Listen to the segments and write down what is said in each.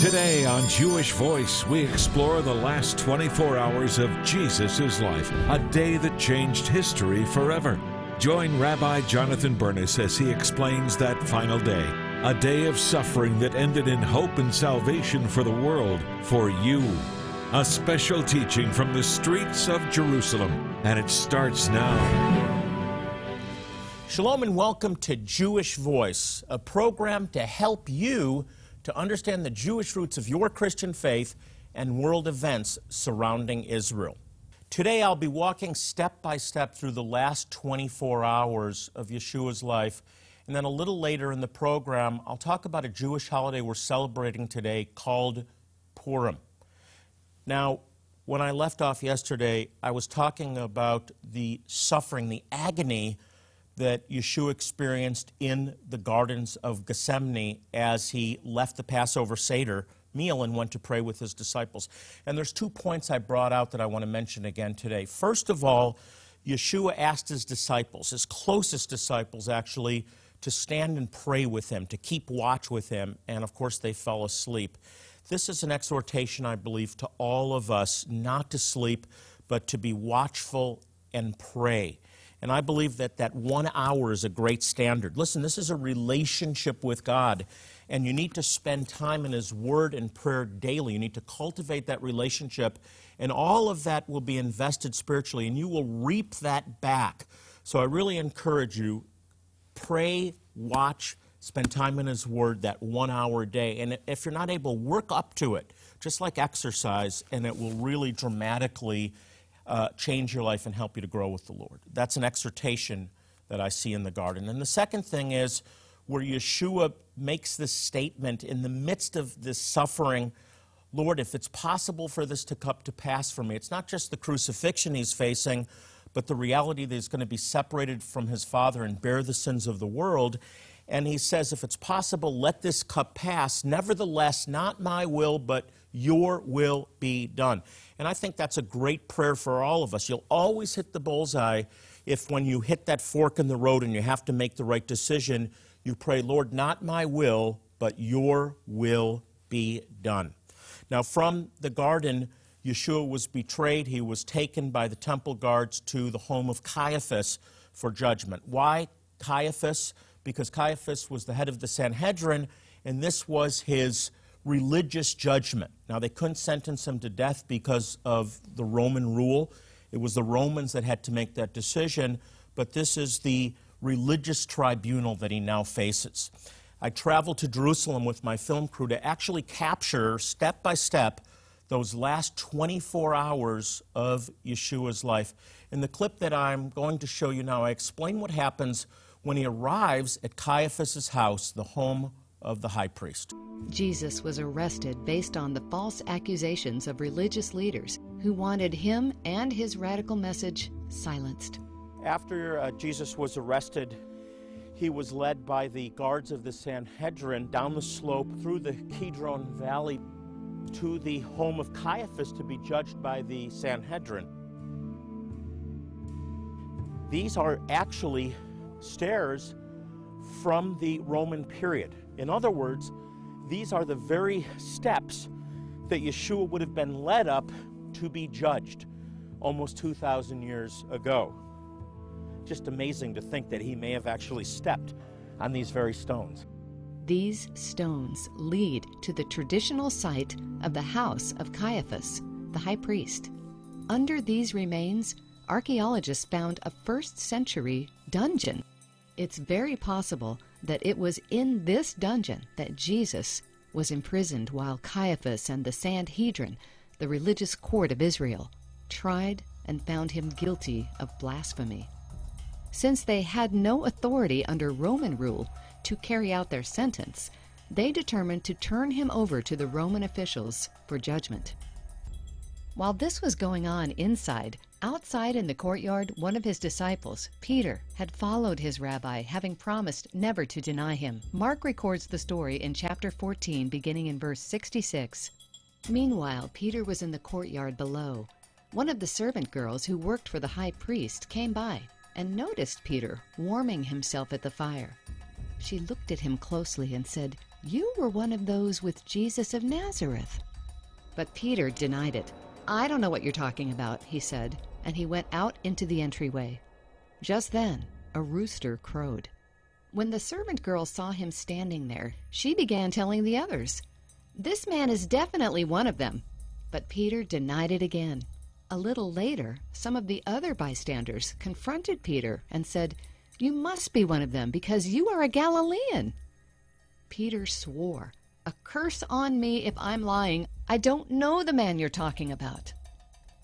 Today on Jewish Voice, we explore the last 24 hours of Jesus' life, a day that changed history forever. Join Rabbi Jonathan Bernis as he explains that final day, a day of suffering that ended in hope and salvation for the world, for you. A special teaching from the streets of Jerusalem, and it starts now. Shalom and welcome to Jewish Voice, a program to help you to understand the Jewish roots of your Christian faith and world events surrounding Israel. Today I'll be walking step by step through the last 24 hours of Yeshua's life. And then a little later in the program, I'll talk about a Jewish holiday we're celebrating today called Purim. Now, when I left off yesterday, I was talking about the suffering, the agony that Yeshua experienced in the gardens of Gethsemane as he left the Passover Seder meal and went to pray with his disciples. And there's two points I brought out that I want to mention again today. First of all, Yeshua asked his disciples, his closest disciples actually, to stand and pray with him, to keep watch with him, and of course they fell asleep. This is an exhortation, I believe, to all of us not to sleep, but to be watchful and pray. And I believe that that one hour is a great standard. Listen, this is a relationship with God, and you need to spend time in His Word and prayer daily. You need to cultivate that relationship, and all of that will be invested spiritually, and you will reap that back. So I really encourage you pray, watch, spend time in His Word that one hour a day. And if you're not able, work up to it, just like exercise, and it will really dramatically uh, change your life and help you to grow with the Lord. That's an exhortation that I see in the garden. And the second thing is where Yeshua makes this statement in the midst of this suffering Lord, if it's possible for this to come to pass for me, it's not just the crucifixion he's facing, but the reality that he's going to be separated from his Father and bear the sins of the world. And he says, If it's possible, let this cup pass. Nevertheless, not my will, but your will be done. And I think that's a great prayer for all of us. You'll always hit the bullseye if, when you hit that fork in the road and you have to make the right decision, you pray, Lord, not my will, but your will be done. Now, from the garden, Yeshua was betrayed. He was taken by the temple guards to the home of Caiaphas for judgment. Why Caiaphas? Because Caiaphas was the head of the Sanhedrin, and this was his religious judgment. Now, they couldn't sentence him to death because of the Roman rule. It was the Romans that had to make that decision, but this is the religious tribunal that he now faces. I traveled to Jerusalem with my film crew to actually capture step by step those last 24 hours of Yeshua's life. In the clip that I'm going to show you now, I explain what happens when he arrives at Caiaphas' house, the home of the high priest. Jesus was arrested based on the false accusations of religious leaders who wanted him and his radical message silenced. After uh, Jesus was arrested, he was led by the guards of the Sanhedrin down the slope through the Kidron Valley to the home of Caiaphas to be judged by the Sanhedrin. These are actually stairs from the Roman period. In other words, these are the very steps that Yeshua would have been led up to be judged almost 2,000 years ago. Just amazing to think that he may have actually stepped on these very stones. These stones lead to the traditional site of the house of Caiaphas, the high priest. Under these remains, archaeologists found a first century dungeon. It's very possible that it was in this dungeon that Jesus was imprisoned while Caiaphas and the Sanhedrin, the religious court of Israel, tried and found him guilty of blasphemy. Since they had no authority under Roman rule to carry out their sentence, they determined to turn him over to the Roman officials for judgment. While this was going on inside, outside in the courtyard, one of his disciples, Peter, had followed his rabbi, having promised never to deny him. Mark records the story in chapter 14, beginning in verse 66. Meanwhile, Peter was in the courtyard below. One of the servant girls who worked for the high priest came by and noticed Peter warming himself at the fire. She looked at him closely and said, You were one of those with Jesus of Nazareth. But Peter denied it. I don't know what you're talking about, he said, and he went out into the entryway. Just then, a rooster crowed. When the servant girl saw him standing there, she began telling the others, This man is definitely one of them. But Peter denied it again. A little later, some of the other bystanders confronted Peter and said, You must be one of them because you are a Galilean. Peter swore, A curse on me if I'm lying. I don't know the man you're talking about.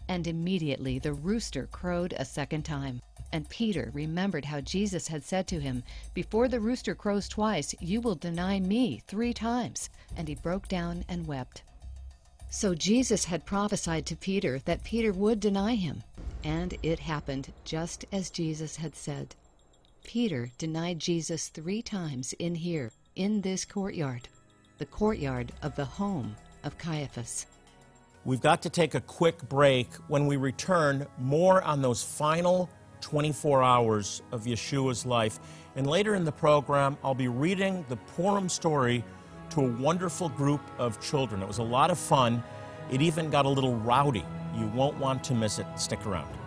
And immediately the rooster crowed a second time. And Peter remembered how Jesus had said to him, Before the rooster crows twice, you will deny me three times. And he broke down and wept. So Jesus had prophesied to Peter that Peter would deny him. And it happened just as Jesus had said. Peter denied Jesus three times in here, in this courtyard, the courtyard of the home of Caiaphas. We've got to take a quick break. When we return, more on those final 24 hours of Yeshua's life. And later in the program, I'll be reading the Purim story to a wonderful group of children. It was a lot of fun. It even got a little rowdy. You won't want to miss it. Stick around.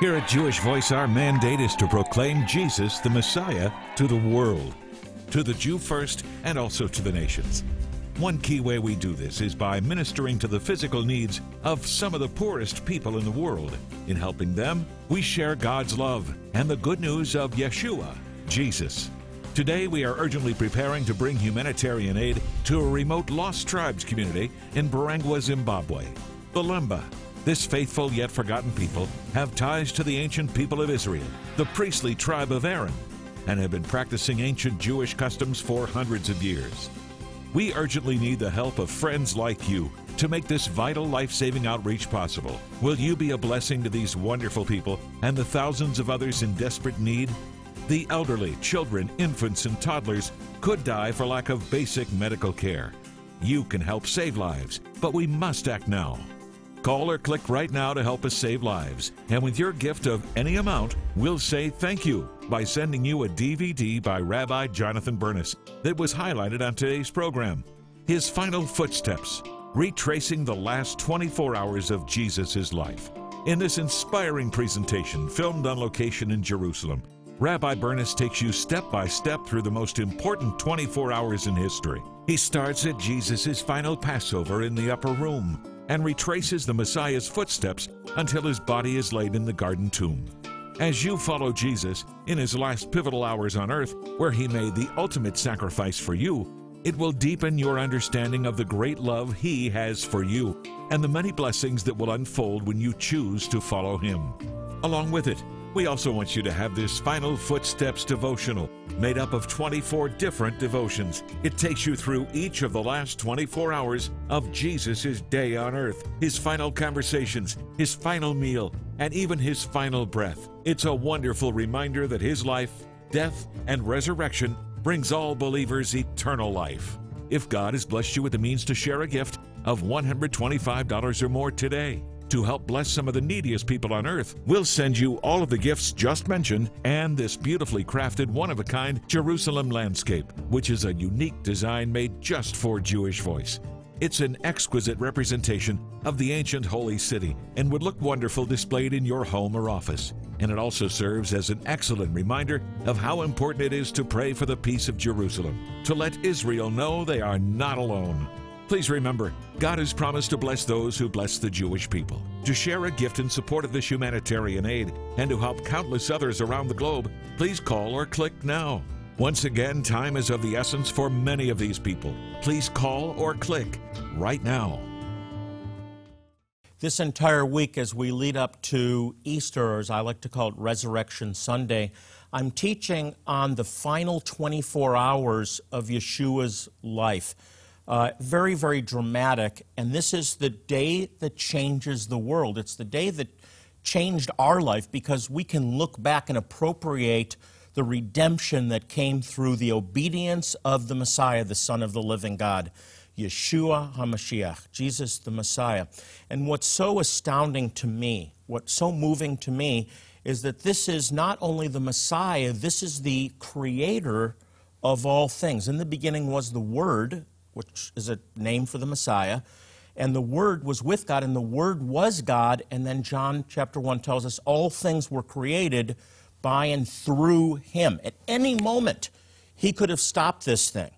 Here at Jewish Voice, our mandate is to proclaim Jesus, the Messiah, to the world, to the Jew first, and also to the nations. One key way we do this is by ministering to the physical needs of some of the poorest people in the world. In helping them, we share God's love and the good news of Yeshua, Jesus. Today, we are urgently preparing to bring humanitarian aid to a remote lost tribes community in Mberengwa, Zimbabwe. The Lemba, this faithful yet forgotten people, have ties to the ancient people of Israel, the priestly tribe of Aaron, and have been practicing ancient Jewish customs for hundreds of years. We urgently need the help of friends like you to make this vital life saving outreach possible. Will you be a blessing to these wonderful people and the thousands of others in desperate need? The elderly, children, infants, and toddlers could die for lack of basic medical care. You can help save lives, but we must act now. Call or click right now to help us save lives. And with your gift of any amount, we'll say thank you by sending you a DVD by Rabbi Jonathan Bernis that was highlighted on today's program. His Final Footsteps, retracing the last 24 hours of Jesus' life. In this inspiring presentation, filmed on location in Jerusalem, Rabbi Bernis takes you step by step through the most important 24 hours in history. He starts at Jesus' final Passover in the upper room and retraces the Messiah's footsteps until his body is laid in the garden tomb. As you follow Jesus in his last pivotal hours on earth, where he made the ultimate sacrifice for you, it will deepen your understanding of the great love he has for you and the many blessings that will unfold when you choose to follow him. Along with it, we also want you to have this Final Footsteps devotional made up of 24 different devotions. It takes you through each of the last 24 hours of Jesus' day on earth, his final conversations, his final meal, and even his final breath. It's a wonderful reminder that his life, death, and resurrection brings all believers eternal life. If God has blessed you with the means to share a gift of $125 or more today, to help bless some of the neediest people on earth. We'll send you all of the gifts just mentioned and this beautifully crafted, one of a kind Jerusalem landscape, which is a unique design made just for Jewish Voice. It's an exquisite representation of the ancient holy city and would look wonderful displayed in your home or office. And it also serves as an excellent reminder of how important it is to pray for the peace of Jerusalem, to let Israel know they are not alone. Please remember, God has promised to bless those who bless the Jewish people. To share a gift in support of this humanitarian aid and to help countless others around the globe, please call or click now. Once again, time is of the essence for many of these people. Please call or click right now. This entire week, as we lead up to Easter, as I like to call it, Resurrection Sunday, I'm teaching on the final 24 hours of Yeshua's life. Uh, very, very dramatic. And this is the day that changes the world. It's the day that changed our life because we can look back and appropriate the redemption that came through the obedience of the Messiah, the Son of the living God. Yeshua HaMashiach, Jesus the Messiah. And what's so astounding to me, what's so moving to me, is that this is not only the Messiah, this is the creator of all things. In the beginning was the Word, which is a name for the Messiah, and the Word was with God, and the Word was God. And then John chapter 1 tells us all things were created by and through Him. At any moment, He could have stopped this thing,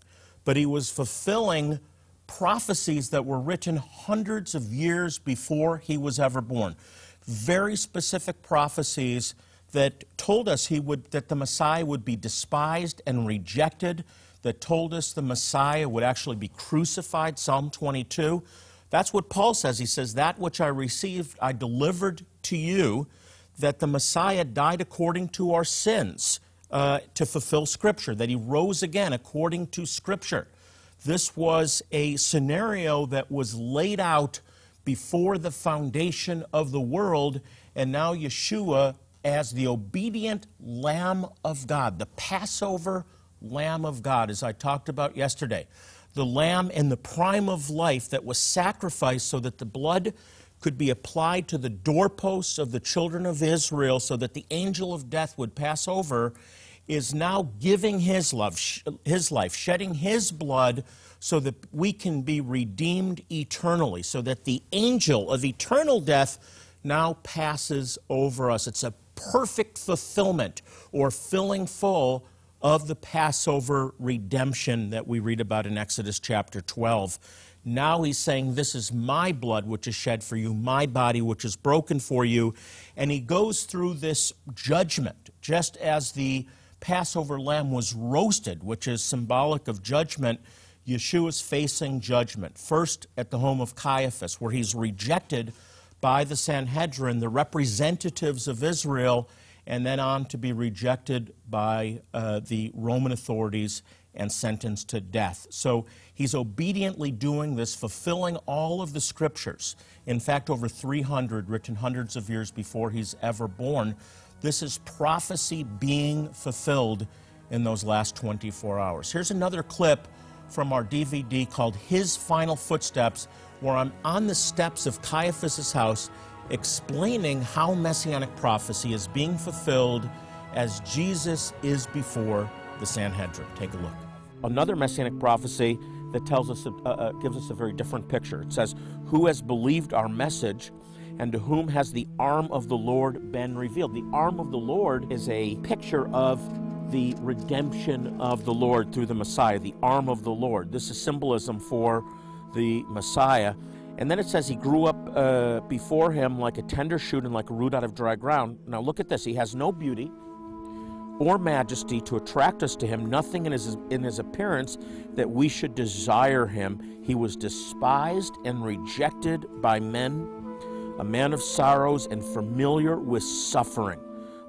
but He was fulfilling prophecies that were written hundreds of years before He was ever born. Very specific prophecies that told us he would, that the Messiah would be despised and rejected, that told us the Messiah would actually be crucified, Psalm 22. That's what Paul says. He says, That which I received, I delivered to you, that the Messiah died according to our sins uh, to fulfill Scripture, that he rose again according to Scripture. This was a scenario that was laid out before the foundation of the world, and now Yeshua, as the obedient Lamb of God, the Passover Lamb of God, as I talked about yesterday. The lamb in the prime of life that was sacrificed so that the blood could be applied to the doorposts of the children of Israel so that the angel of death would pass over is now giving his love his life shedding his blood so that we can be redeemed eternally so that the angel of eternal death now passes over us. It's a perfect fulfillment or filling full of the Passover redemption that we read about in Exodus chapter 12. Now he's saying, This is my blood which is shed for you, my body which is broken for you. And he goes through this judgment, just as the Passover lamb was roasted, which is symbolic of judgment. Yeshua's facing judgment. First at the home of Caiaphas, where he's rejected by the Sanhedrin, the representatives of Israel and then on to be rejected by uh, the Roman authorities and sentenced to death. So he's obediently doing this, fulfilling all of the scriptures. In fact, over 300 written hundreds of years before he's ever born. This is prophecy being fulfilled in those last 24 hours. Here's another clip from our DVD called His Final Footsteps, where I'm on the steps of Caiaphas' house explaining how messianic prophecy is being fulfilled as Jesus is before the Sanhedrin. Take a look. Another messianic prophecy that tells us, uh, uh, gives us a very different picture. It says, "Who has believed our message, and to whom has the arm of the Lord been revealed?" The arm of the Lord is a picture of the redemption of the Lord through the Messiah. The arm of the Lord. This is symbolism for the Messiah. And then it says he grew up uh, before him like a tender shoot and like a root out of dry ground. Now look at this. He has no beauty or majesty to attract us to him, nothing in his, in his appearance that we should desire him. He was despised and rejected by men, a man of sorrows and familiar with suffering.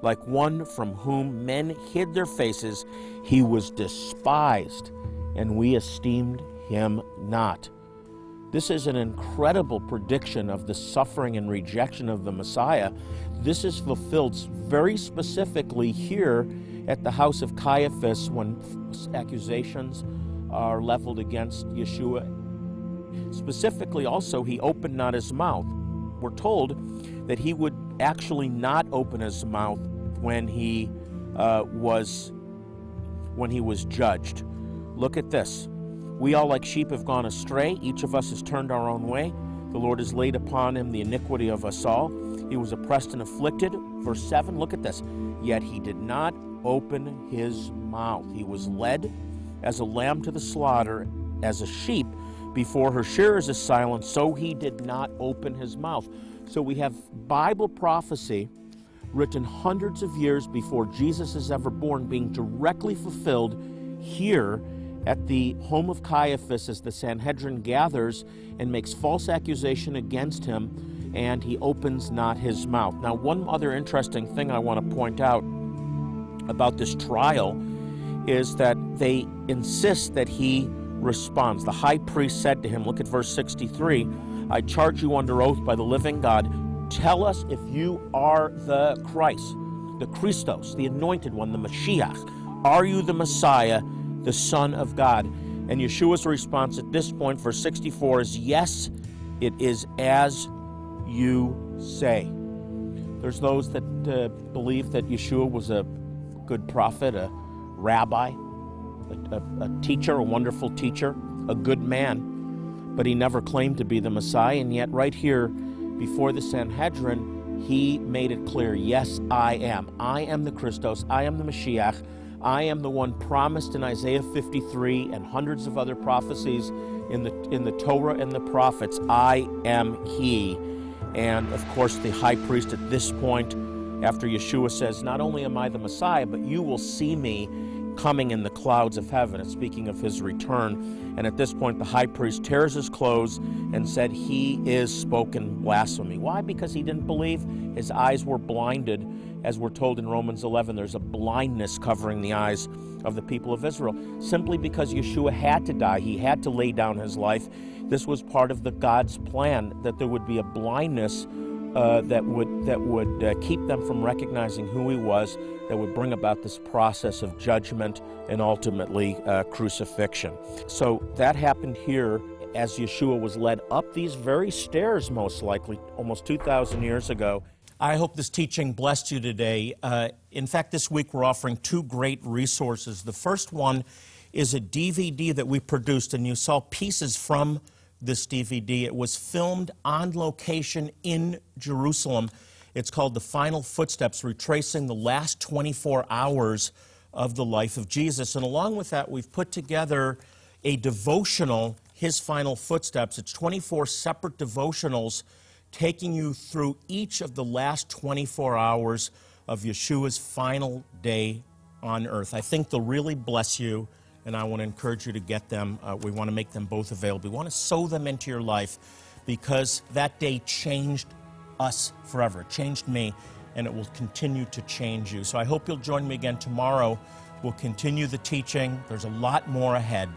Like one from whom men hid their faces, he was despised, and we esteemed him not. This is an incredible prediction of the suffering and rejection of the Messiah. This is fulfilled very specifically here at the house of Caiaphas when accusations are leveled against Yeshua. Specifically, also, he opened not his mouth. We're told that he would actually not open his mouth when he uh, was when he was judged. Look at this. We all, like sheep, have gone astray. Each of us has turned our own way. The Lord has laid upon him the iniquity of us all. He was oppressed and afflicted. Verse 7, look at this. Yet he did not open his mouth. He was led as a lamb to the slaughter, as a sheep before her shearers is silent, so he did not open his mouth. So we have Bible prophecy written hundreds of years before Jesus is ever born being directly fulfilled here at the home of Caiaphas as the Sanhedrin gathers and makes false accusation against him, and he opens not his mouth. Now, one other interesting thing I want to point out about this trial is that they insist that he responds. The high priest said to him, Look at verse 63 I charge you under oath by the living God, tell us if you are the Christ, the Christos, the anointed one, the Mashiach. Are you the Messiah? The Son of God. And Yeshua's response at this point, verse 64, is yes, it is as you say. There's those that uh, believe that Yeshua was a good prophet, a rabbi, a, a, a teacher, a wonderful teacher, a good man, but he never claimed to be the Messiah. And yet, right here before the Sanhedrin, he made it clear yes, I am. I am the Christos. I am the Mashiach. I am the one promised in Isaiah 53 and hundreds of other prophecies in the, in the Torah and the prophets. I am He. And of course, the high priest at this point, after Yeshua says, Not only am I the Messiah, but you will see me coming in the clouds of heaven. Speaking of his return. And at this point, the high priest tears his clothes and said, He is spoken blasphemy. Why? Because he didn't believe. His eyes were blinded as we're told in Romans 11, there's a blindness covering the eyes of the people of Israel, simply because Yeshua had to die. He had to lay down his life. This was part of the God's plan that there would be a blindness uh, that would that would uh, keep them from recognizing who he was, that would bring about this process of judgment and ultimately uh, crucifixion. So that happened here as Yeshua was led up these very stairs, most likely, almost 2,000 years ago. I hope this teaching blessed you today. Uh, in fact, this week we're offering two great resources. The first one is a DVD that we produced, and you saw pieces from this DVD. It was filmed on location in Jerusalem. It's called The Final Footsteps, retracing the last 24 hours of the life of Jesus. And along with that, we've put together a devotional, His Final Footsteps. It's 24 separate devotionals taking you through each of the last 24 hours of Yeshua's final day on earth. I think they'll really bless you, and I want to encourage you to get them. Uh, we want to make them both available. We want to sow them into your life because that day changed us forever. It changed me, and it will continue to change you. So I hope you'll join me again tomorrow. We'll continue the teaching. There's a lot more ahead.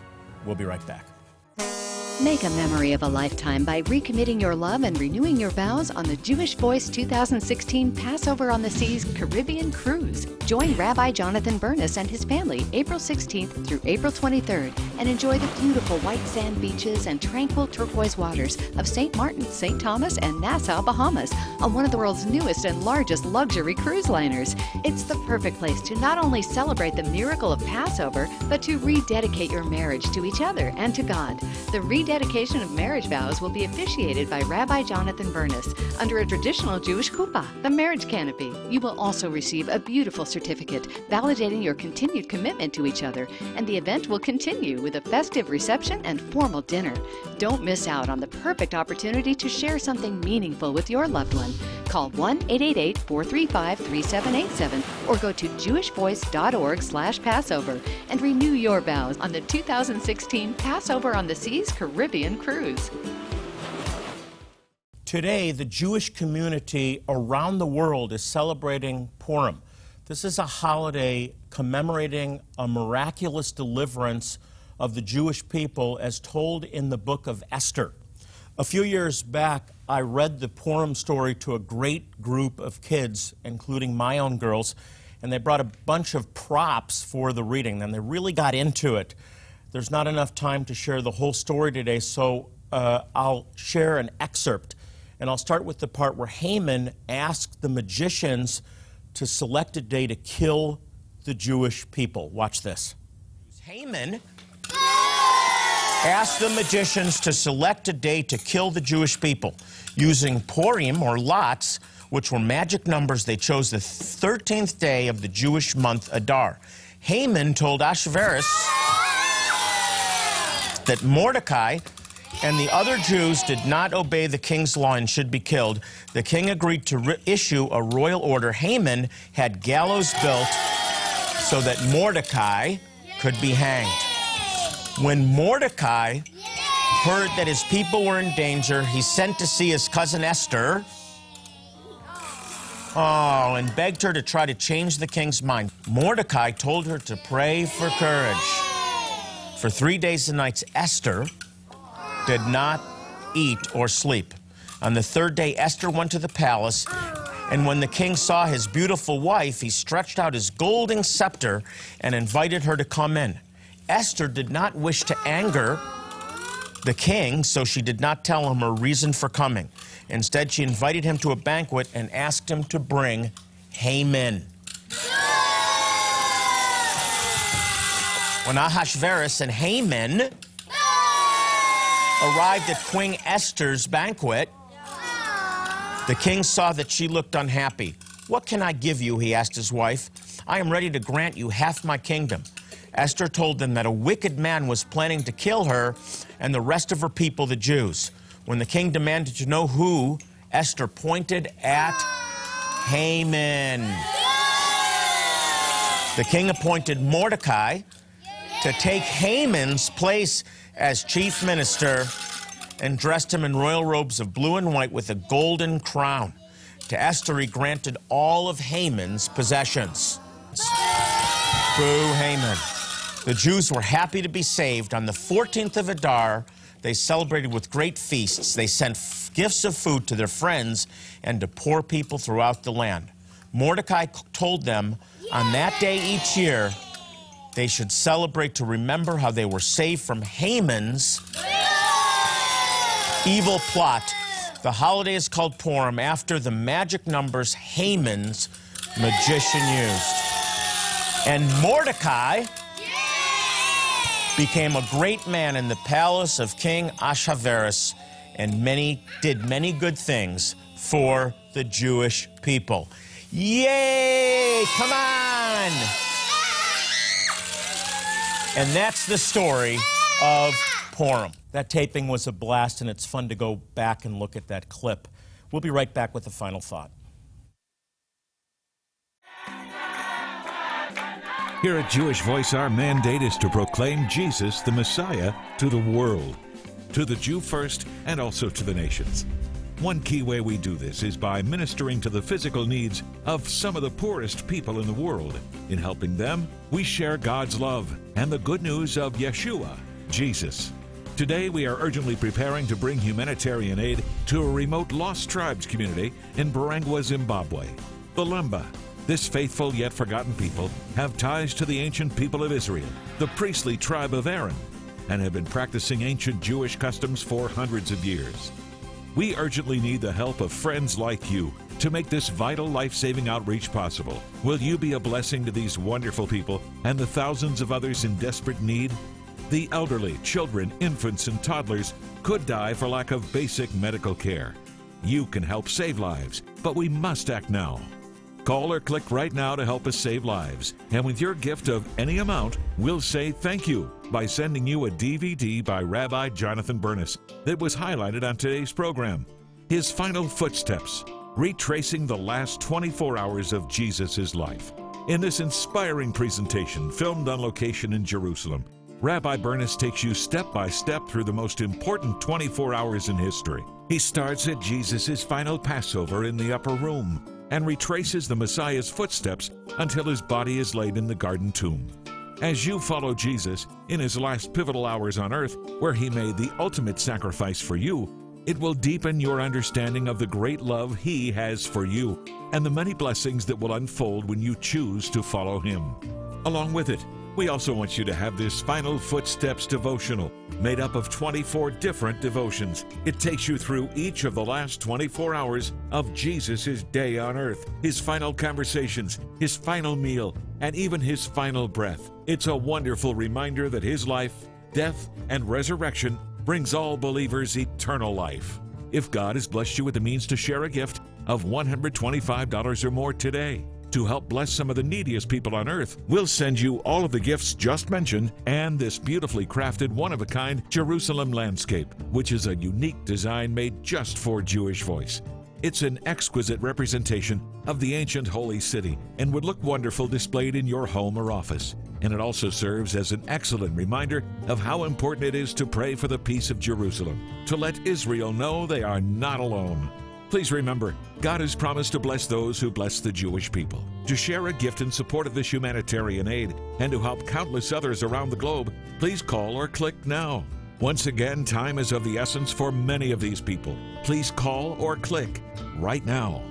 We'll be right back. Make a memory of a lifetime by recommitting your love and renewing your vows on the Jewish Voice 2016 Passover on the Seas Caribbean Cruise. Join Rabbi Jonathan Bernis and his family April 16th through April 23rd and enjoy the beautiful white sand beaches and tranquil turquoise waters of St. Martin, St. Thomas, and Nassau, Bahamas on one of the world's newest and largest luxury cruise liners. It's the perfect place to not only celebrate the miracle of Passover, but to rededicate your marriage to each other and to God. The rededication of marriage vows will be officiated by Rabbi Jonathan Bernis under a traditional Jewish chuppah, the marriage canopy. You will also receive a beautiful certificate validating your continued commitment to each other, and the event will continue with a festive reception and formal dinner. Don't miss out on the perfect opportunity to share something meaningful with your loved one. Call 1-888-435-3787 or go to jewishvoice.org slash Passover and renew your vows on the 2016 Passover on the Seas Caribbean Cruise. Today, the Jewish community around the world is celebrating Purim. This is a holiday commemorating a miraculous deliverance of the Jewish people as told in the book of Esther. A few years back, I read the Purim story to a great group of kids, including my own girls, and they brought a bunch of props for the reading, and they really got into it. There's not enough time to share the whole story today, so uh, I'll share an excerpt. And I'll start with the part where Haman asked the magicians to select a day to kill the Jewish people. Watch this. Haman asked the magicians to select a day to kill the Jewish people. Using Purim or lots, which were magic numbers, they chose the 13th day of the Jewish month Adar. Haman told Ahasuerus that Mordecai and the other Jews did not obey the king's law and should be killed. The king agreed to issue a royal order. Haman had gallows built so that Mordecai could be hanged. When Mordecai heard that his people were in danger, he sent to see his cousin Esther. Oh, and begged her to try to change the king's mind. Mordecai told her to pray for courage. For three days and nights, Esther did not eat or sleep. On the third day, Esther went to the palace, and when the king saw his beautiful wife, he stretched out his golden scepter and invited her to come in. Esther did not wish to anger the king, so she did not tell him her reason for coming. Instead, she invited him to a banquet and asked him to bring Haman. When Ahasuerus and Haman arrived at Queen Esther's banquet, the king saw that she looked unhappy. What can I give you? He asked his wife. I am ready to grant you half my kingdom. Esther told them that a wicked man was planning to kill her and the rest of her people, the Jews. When the king demanded to know who, Esther pointed at Haman. The king appointed Mordecai to take Haman's place as chief minister and dressed him in royal robes of blue and white with a golden crown. To Esther, he granted all of Haman's possessions. Boo, Haman. The Jews were happy to be saved. On the 14th of Adar, they celebrated with great feasts. They sent gifts of food to their friends and to poor people throughout the land. Mordecai told them on that day each year, they should celebrate to remember how they were saved from Haman's evil plot. The holiday is called Purim after the magic numbers Haman's magician used. And Mordecai became a great man in the palace of King Ahasuerus and many did many good things for the Jewish people. Yay! Come on! And that's the story of Purim. That taping was a blast, and it's fun to go back and look at that clip. We'll be right back with the final thought. Here at Jewish Voice, our mandate is to proclaim Jesus, the Messiah, to the world, to the Jew first, and also to the nations. One key way we do this is by ministering to the physical needs of some of the poorest people in the world. In helping them, we share God's love and the good news of Yeshua, Jesus. Today, we are urgently preparing to bring humanitarian aid to a remote lost tribes community in Mberengwa, Zimbabwe. The Lemba, this faithful yet forgotten people, have ties to the ancient people of Israel, the priestly tribe of Aaron, and have been practicing ancient Jewish customs for hundreds of years. We urgently need the help of friends like you to make this vital life saving outreach possible. Will you be a blessing to these wonderful people and the thousands of others in desperate need? The elderly, children, infants, and toddlers could die for lack of basic medical care. You can help save lives, but we must act now. Call or click right now to help us save lives. And with your gift of any amount, we'll say thank you by sending you a DVD by Rabbi Jonathan Bernis that was highlighted on today's program. His Final Footsteps, retracing the last 24 hours of Jesus' life. In this inspiring presentation, filmed on location in Jerusalem, Rabbi Bernis takes you step by step through the most important 24 hours in history. He starts at Jesus' final Passover in the upper room and retraces the Messiah's footsteps until his body is laid in the garden tomb. As you follow Jesus in his last pivotal hours on earth, where he made the ultimate sacrifice for you, it will deepen your understanding of the great love he has for you and the many blessings that will unfold when you choose to follow him. Along with it, we also want you to have this Final Footsteps devotional made up of 24 different devotions. It takes you through each of the last 24 hours of Jesus' day on earth, his final conversations, his final meal, and even his final breath. It's a wonderful reminder that his life, death, and resurrection brings all believers eternal life. If God has blessed you with the means to share a gift of $125 or more today, to help bless some of the neediest people on earth. We'll send you all of the gifts just mentioned and this beautifully crafted, one of a kind Jerusalem landscape, which is a unique design made just for Jewish Voice. It's an exquisite representation of the ancient holy city and would look wonderful displayed in your home or office. And it also serves as an excellent reminder of how important it is to pray for the peace of Jerusalem, to let Israel know they are not alone. Please remember, God has promised to bless those who bless the Jewish people. To share a gift in support of this humanitarian aid and to help countless others around the globe, please call or click now. Once again, time is of the essence for many of these people. Please call or click right now.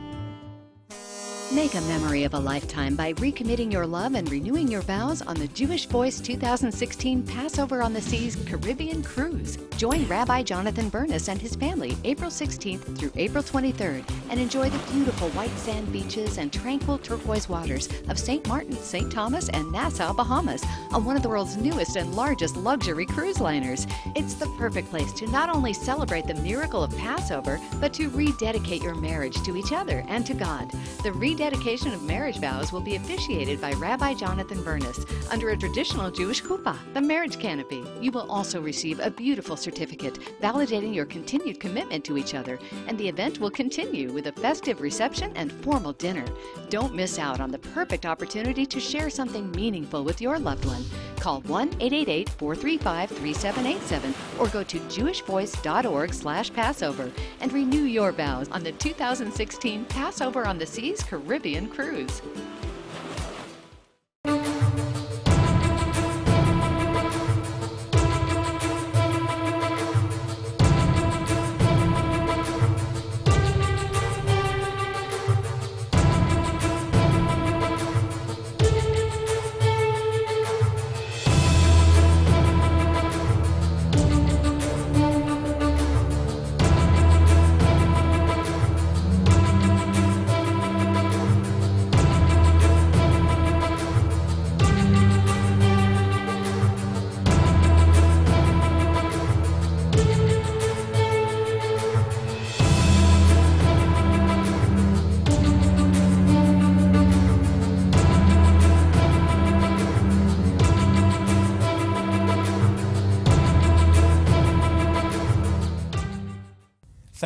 Make a memory of a lifetime by recommitting your love and renewing your vows on the Jewish Voice 2016 Passover on the Seas Caribbean Cruise. Join Rabbi Jonathan Bernis and his family April 16th through April 23rd and enjoy the beautiful white sand beaches and tranquil turquoise waters of St. Martin, St. Thomas, and Nassau, Bahamas on one of the world's newest and largest luxury cruise liners. It's the perfect place to not only celebrate the miracle of Passover, but to rededicate your marriage to each other and to God. The rededication of marriage vows will be officiated by Rabbi Jonathan Bernis under a traditional Jewish chuppah, the marriage canopy. You will also receive a beautiful certificate validating your continued commitment to each other, and the event will continue with a festive reception and formal dinner. Don't miss out on the perfect opportunity to share something meaningful with your loved one. Call 1-888-435-3787 or go to jewishvoice.org slash Passover and renew your vows on the 2016 Passover on the Seas Caribbean Cruise.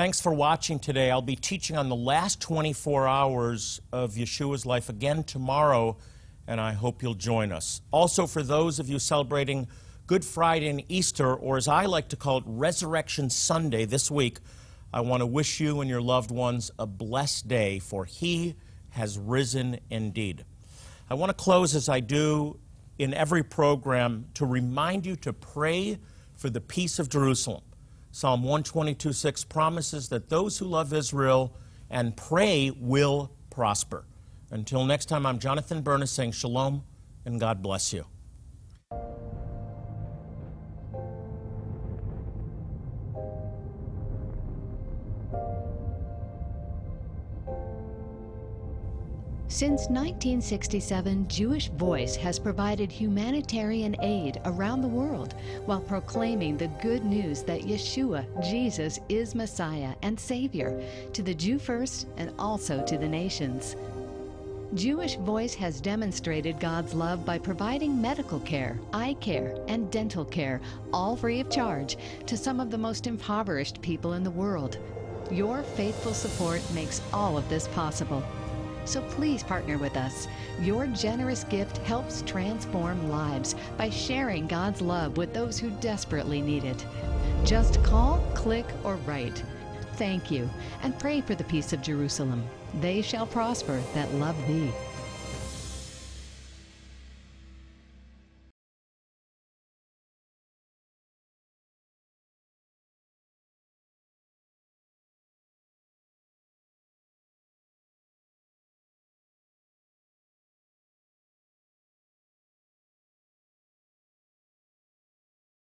Thanks for watching today. I'll be teaching on the last 24 hours of Yeshua's life again tomorrow, and I hope you'll join us. Also, for those of you celebrating Good Friday and Easter, or as I like to call it, Resurrection Sunday this week, I want to wish you and your loved ones a blessed day, for He has risen indeed. I want to close as I do in every program to remind you to pray for the peace of Jerusalem. Psalm 122.6 promises that those who love Israel and pray will prosper. Until next time, I'm Jonathan Bernis saying shalom and God bless you. Since 1967, Jewish Voice has provided humanitarian aid around the world while proclaiming the good news that Yeshua, Jesus, is Messiah and Savior to the Jew first and also to the nations. Jewish Voice has demonstrated God's love by providing medical care, eye care, and dental care, all free of charge, to some of the most impoverished people in the world. Your faithful support makes all of this possible. So please partner with us. Your generous gift helps transform lives by sharing God's love with those who desperately need it. Just call, click, or write. Thank you, and pray for the peace of Jerusalem. They shall prosper that love thee.